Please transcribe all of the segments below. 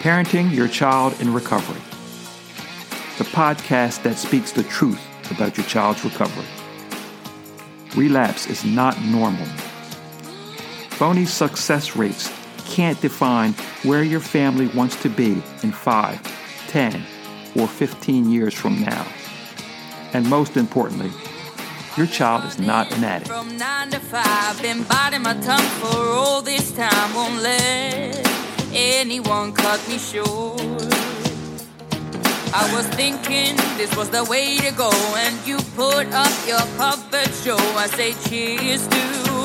Parenting Your Child in Recovery, the podcast that speaks the truth about your child's recovery. Relapse is not normal. Phony success rates can't define where your family wants to be in 5, 10, or 15 years from now. And most importantly, your child is not an addict. From nine to five, been biting my tongue for all this time. Won't let anyone cut me short. I was thinking this was the way to go, and you put up your puppet show. I say cheers to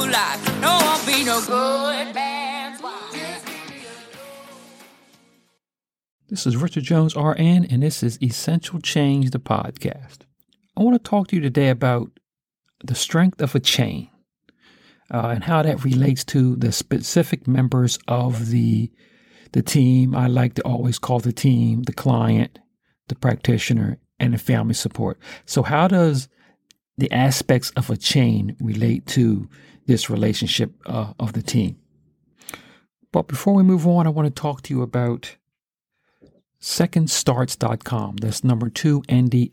life. No, I'll be no good This is Richard Jones, RN, and this is Essential Change, the podcast. I want to talk to you today about the strength of a chain uh, and how that relates to the specific members of the the team. I like to always call the team the client, the practitioner, and the family support. So, how does the aspects of a chain relate to this relationship uh, of the team? But before we move on, I want to talk to you about secondstarts.com. That's number two, N-D-S-T-A-R-T-S.com.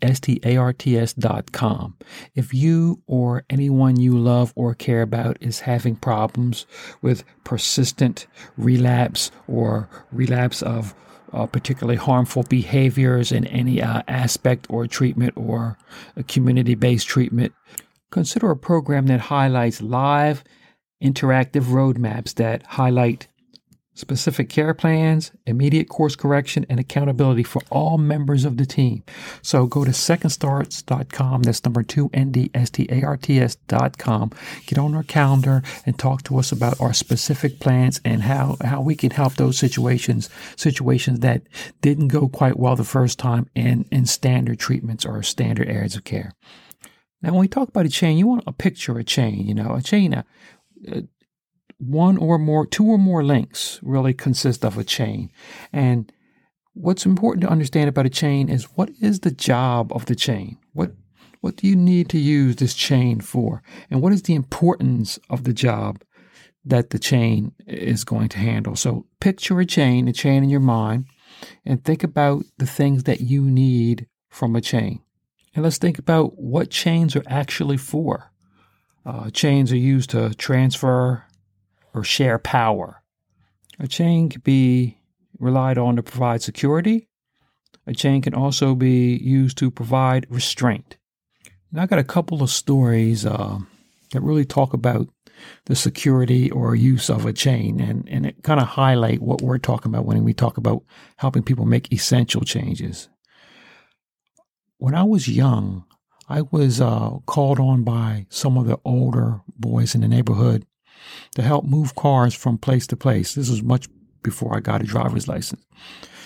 If you or anyone you love or care about is having problems with persistent relapse or relapse of uh, particularly harmful behaviors in any uh, aspect or treatment or a community based treatment, consider a program that highlights live interactive roadmaps that highlight specific care plans, immediate course correction, and accountability for all members of the team. So go to secondstarts.com. That's number two, N-D-S-T-A-R-T-S.com. Get on our calendar and talk to us about our specific plans and how, how we can help those situations, situations that didn't go quite well the first time and in standard treatments or standard areas of care. Now, when we talk about a chain, you want a picture of a chain, you know, a chain, uh, one or more, two or more links really consist of a chain. And what's important to understand about a chain is what is the job of the chain? What what do you need to use this chain for? And what is the importance of the job that the chain is going to handle? So picture a chain, a chain in your mind, and think about the things that you need from a chain. And let's think about what chains are actually for. Uh, chains are used to transfer or share power. A chain can be relied on to provide security. A chain can also be used to provide restraint. And I got a couple of stories uh, that really talk about the security or use of a chain, and, and it kind of highlight what we're talking about when we talk about helping people make essential changes. When I was young, I was uh, called on by some of the older boys in the neighborhood to help move cars from place to place. This was much before I got a driver's license.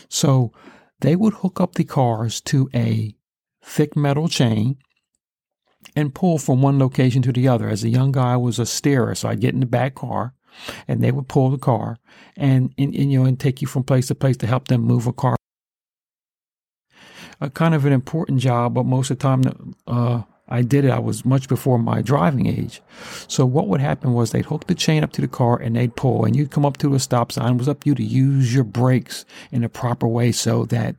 So they would hook up the cars to a thick metal chain and pull from one location to the other. As a young guy, I was a steerer, so I'd get in the back car and they would pull the car and, and, and you know and take you from place to place to help them move a car. A kind of an important job, but most of the time, uh, I did it. I was much before my driving age. So what would happen was they'd hook the chain up to the car and they'd pull and you'd come up to a stop sign. It was up to you to use your brakes in a proper way so that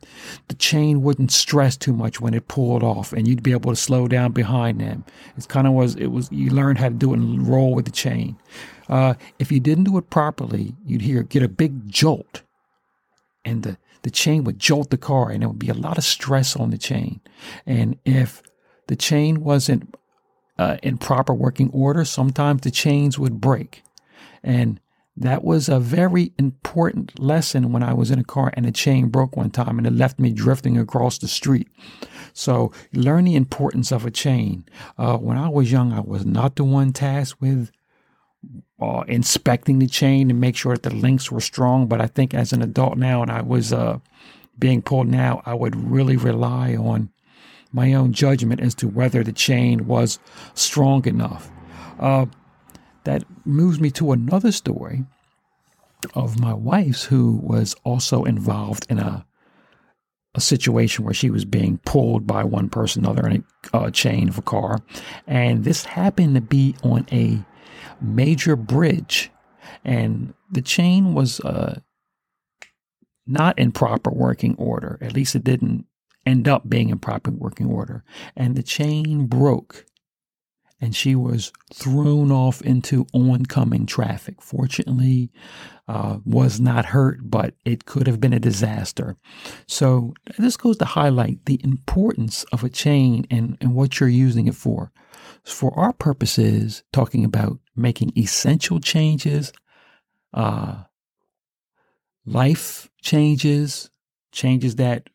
the chain wouldn't stress too much when it pulled off and you'd be able to slow down behind them. It's kind of was, it was, you learned how to do it and roll with the chain. Uh, if you didn't do it properly, you'd hear, get a big jolt and the, the chain would jolt the car and there would be a lot of stress on the chain. And if the chain wasn't uh, in proper working order, sometimes the chains would break. And that was a very important lesson when I was in a car and the chain broke one time and it left me drifting across the street. So learn the importance of a chain. Uh, when I was young, I was not the one tasked with uh, inspecting the chain to make sure that the links were strong. But I think as an adult now, and I was uh, being pulled now, I would really rely on my own judgment as to whether the chain was strong enough. Uh, that moves me to another story of my wife's who was also involved in a a situation where she was being pulled by one person or another in a uh, chain of a car, and this happened to be on a major bridge, and the chain was uh, not in proper working order. At least it didn't end up being in proper working order. And the chain broke and she was thrown off into oncoming traffic. Fortunately, uh, was not hurt, but it could have been a disaster. So this goes to highlight the importance of a chain and, and what you're using it for. For our purposes, talking about making essential changes, uh, life changes, changes that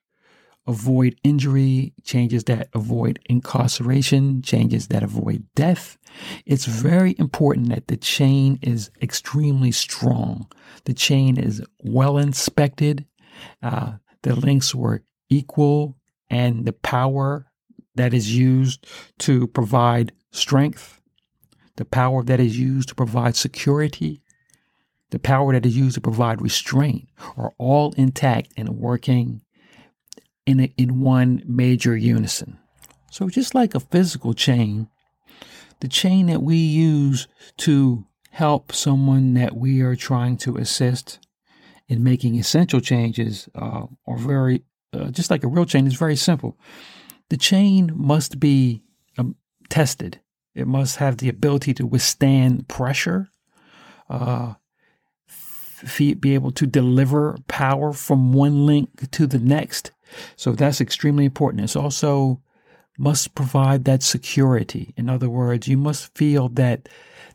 avoid injury, changes that avoid incarceration, changes that avoid death. It's very important that the chain is extremely strong. The chain is well inspected. Uh, the links were equal, and the power that is used to provide strength, the power that is used to provide security, the power that is used to provide restraint are all intact and working in, a, in one major unison. So, just like a physical chain, the chain that we use to help someone that we are trying to assist in making essential changes uh, are very, uh, just like a real chain, is very simple. The chain must be um, tested, it must have the ability to withstand pressure. Uh, be able to deliver power from one link to the next so that's extremely important. It's also must provide that security. In other words, you must feel that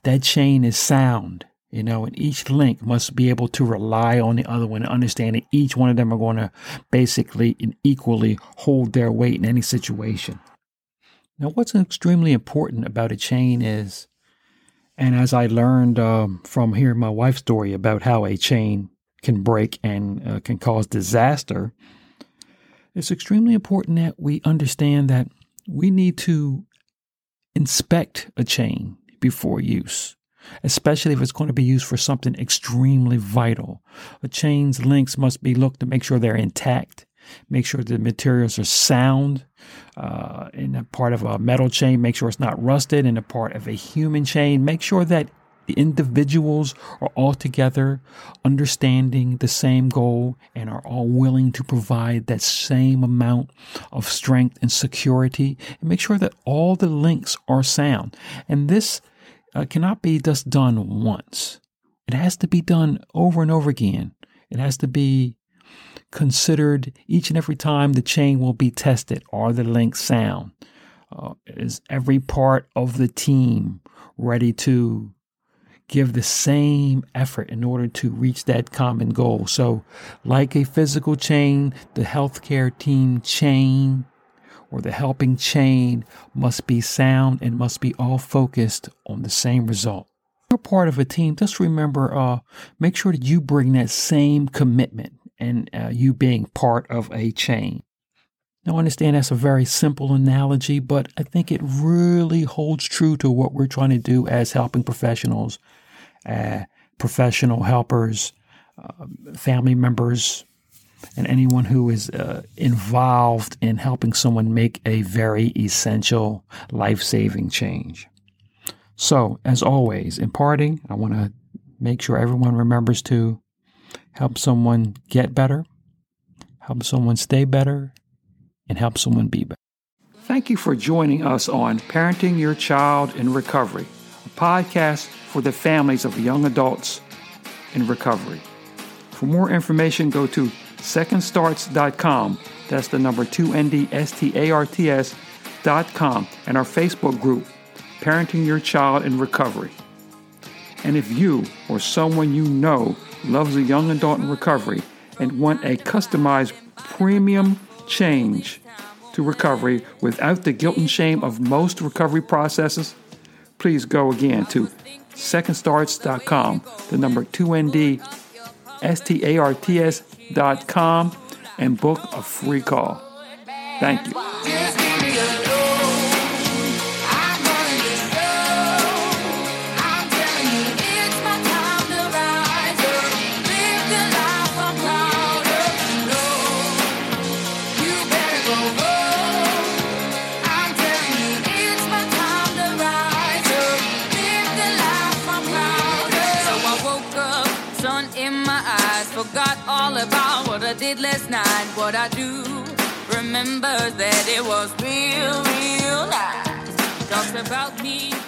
that chain is sound, you know, and each link must be able to rely on the other one and understand that each one of them are going to basically and equally hold their weight in any situation. Now, what's extremely important about a chain is, and as I learned um, from hearing my wife's story about how a chain can break and uh, can cause disaster, it's extremely important that we understand that we need to inspect a chain before use, especially if it's going to be used for something extremely vital. A chain's links must be looked to make sure they're intact, make sure the materials are sound. Uh, in a part of a metal chain, make sure it's not rusted. In a part of a human chain, make sure that the individuals are all together, understanding the same goal, and are all willing to provide that same amount of strength and security, and make sure that all the links are sound. And this uh, cannot be just done once. It has to be done over and over again. It has to be considered each and every time the chain will be tested. Are the links sound? Uh, is every part of the team ready to give the same effort in order to reach that common goal. So, like a physical chain, the healthcare team chain or the helping chain must be sound and must be all focused on the same result. If You're part of a team. Just remember, uh, make sure that you bring that same commitment and uh, you being part of a chain. Now, I understand that's a very simple analogy, but I think it really holds true to what we're trying to do as helping professionals, uh, professional helpers, uh, family members, and anyone who is uh, involved in helping someone make a very essential life saving change. So, as always, in parting, I want to make sure everyone remembers to help someone get better, help someone stay better, and help someone be better. Thank you for joining us on Parenting Your Child in Recovery, a podcast for the families of young adults in recovery. For more information, go to secondstarts.com. That's the number 2NDSTARTS.com and our Facebook group, Parenting Your Child in Recovery. And if you or someone you know loves a young adult in recovery and want a customized premium change to recovery without the guilt and shame of most recovery processes, please go again to secondstarts.com, the number 2ND, S-T-A-R-T-S.com, and book a free call. Thank you. Forgot all about what I did last night, what I do. Remember that it was real, real nice. Talks about me.